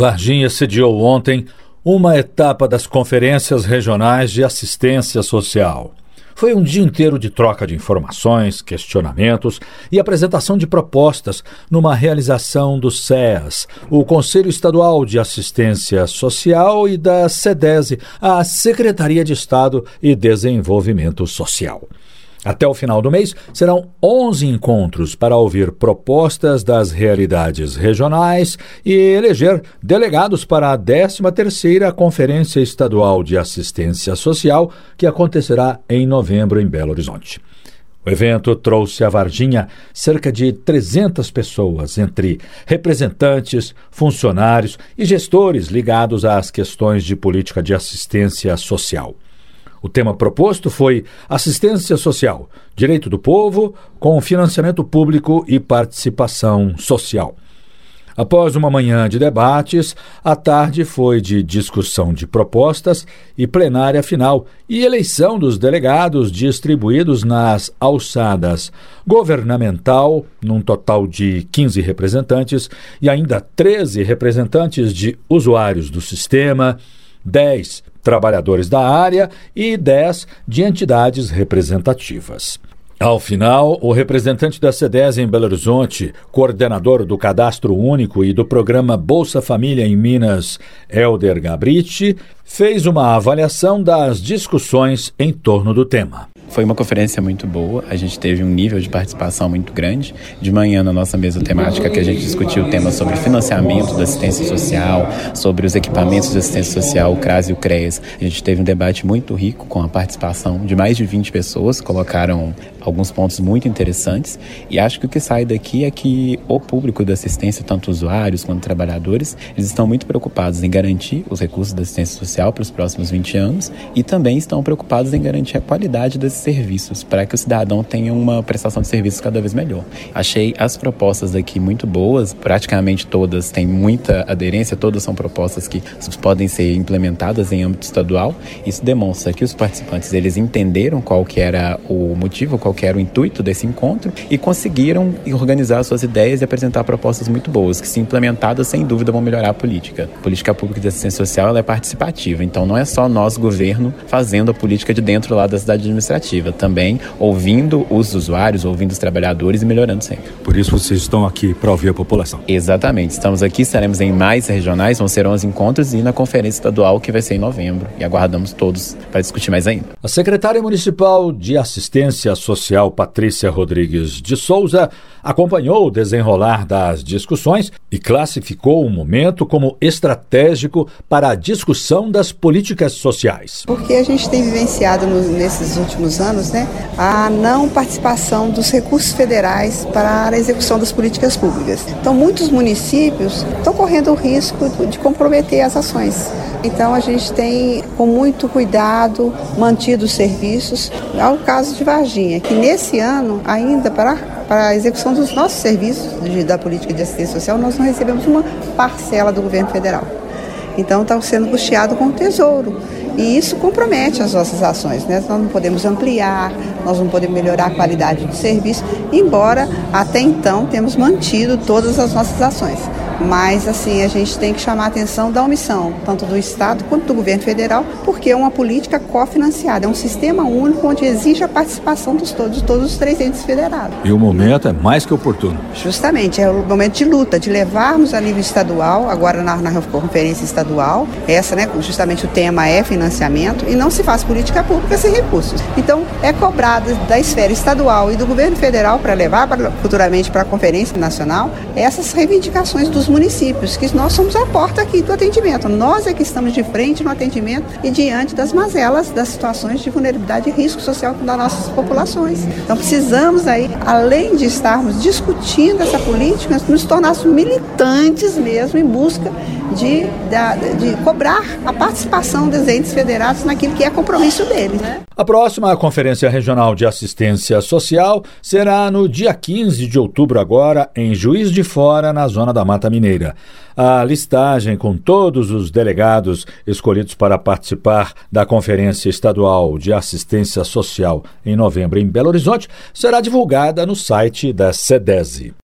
Varginha sediou ontem uma etapa das conferências regionais de assistência social. Foi um dia inteiro de troca de informações, questionamentos e apresentação de propostas numa realização do SEAS, o Conselho Estadual de Assistência Social, e da SEDESE, a Secretaria de Estado e Desenvolvimento Social. Até o final do mês, serão 11 encontros para ouvir propostas das realidades regionais e eleger delegados para a 13ª Conferência Estadual de Assistência Social, que acontecerá em novembro em Belo Horizonte. O evento trouxe à Varginha cerca de 300 pessoas, entre representantes, funcionários e gestores ligados às questões de política de assistência social. O tema proposto foi Assistência Social, Direito do Povo, com financiamento público e participação social. Após uma manhã de debates, a tarde foi de discussão de propostas e plenária final e eleição dos delegados distribuídos nas alçadas governamental, num total de 15 representantes, e ainda 13 representantes de usuários do sistema, 10 trabalhadores da área e 10 de entidades representativas. Ao final, o representante da CEDES em Belo Horizonte, coordenador do Cadastro Único e do programa Bolsa Família em Minas, Helder Gabriti, fez uma avaliação das discussões em torno do tema. Foi uma conferência muito boa, a gente teve um nível de participação muito grande. De manhã, na nossa mesa temática, que a gente discutiu o tema sobre financiamento da assistência social, sobre os equipamentos de assistência social, o CRAS e o CREAS. A gente teve um debate muito rico com a participação de mais de 20 pessoas, colocaram alguns pontos muito interessantes e acho que o que sai daqui é que o público da assistência, tanto usuários quanto trabalhadores, eles estão muito preocupados em garantir os recursos da assistência social para os próximos 20 anos e também estão preocupados em garantir a qualidade desses serviços para que o cidadão tenha uma prestação de serviços cada vez melhor. Achei as propostas aqui muito boas, praticamente todas têm muita aderência, todas são propostas que podem ser implementadas em âmbito estadual. Isso demonstra que os participantes eles entenderam qual que era o motivo, qual que era o intuito desse encontro e conseguiram organizar suas ideias e apresentar propostas muito boas que, se implementadas, sem dúvida vão melhorar a política. A política pública de assistência social é participativa, então não é só nós, governo, fazendo a política de dentro lá da cidade administrativa, também ouvindo os usuários, ouvindo os trabalhadores e melhorando sempre. Por isso vocês estão aqui para ouvir a população. Exatamente, estamos aqui, estaremos em mais regionais, vão ser 11 encontros e na conferência estadual que vai ser em novembro e aguardamos todos para discutir mais ainda. A secretária municipal de assistência social social Patrícia Rodrigues de Souza acompanhou o desenrolar das discussões e classificou o momento como estratégico para a discussão das políticas sociais. Porque a gente tem vivenciado nesses últimos anos né, a não participação dos recursos federais para a execução das políticas públicas. Então, muitos municípios estão correndo o risco de comprometer as ações. Então a gente tem, com muito cuidado, mantido os serviços. É o caso de Varginha, que nesse ano, ainda para, para a execução dos nossos serviços de, da política de assistência social, nós não recebemos uma parcela do governo federal. Então está sendo custeado com o tesouro. E isso compromete as nossas ações. Né? Nós não podemos ampliar, nós não podemos melhorar a qualidade do serviço, embora até então temos mantido todas as nossas ações. Mas, assim, a gente tem que chamar a atenção da omissão, tanto do Estado quanto do governo federal, porque é uma política cofinanciada, é um sistema único onde exige a participação dos todos, de todos os três entes federados. E o momento é mais que oportuno. Justamente, é o momento de luta, de levarmos a nível estadual, agora na, na conferência estadual, essa, né, justamente o tema é financiamento, e não se faz política pública sem recursos. Então, é cobrado da esfera estadual e do governo federal para levar pra, futuramente para a Conferência Nacional essas reivindicações dos municípios, que nós somos a porta aqui do atendimento. Nós é que estamos de frente no atendimento e diante das mazelas, das situações de vulnerabilidade e risco social das nossas populações. Então precisamos aí, além de estarmos discutindo essa política, nos tornarmos militantes mesmo em busca de, de, de cobrar a participação dos entes federados naquilo que é compromisso deles. Né? A próxima Conferência Regional de Assistência Social será no dia 15 de outubro, agora, em Juiz de Fora, na zona da Mata Mineira. A listagem com todos os delegados escolhidos para participar da Conferência Estadual de Assistência Social em novembro em Belo Horizonte será divulgada no site da SEDESE.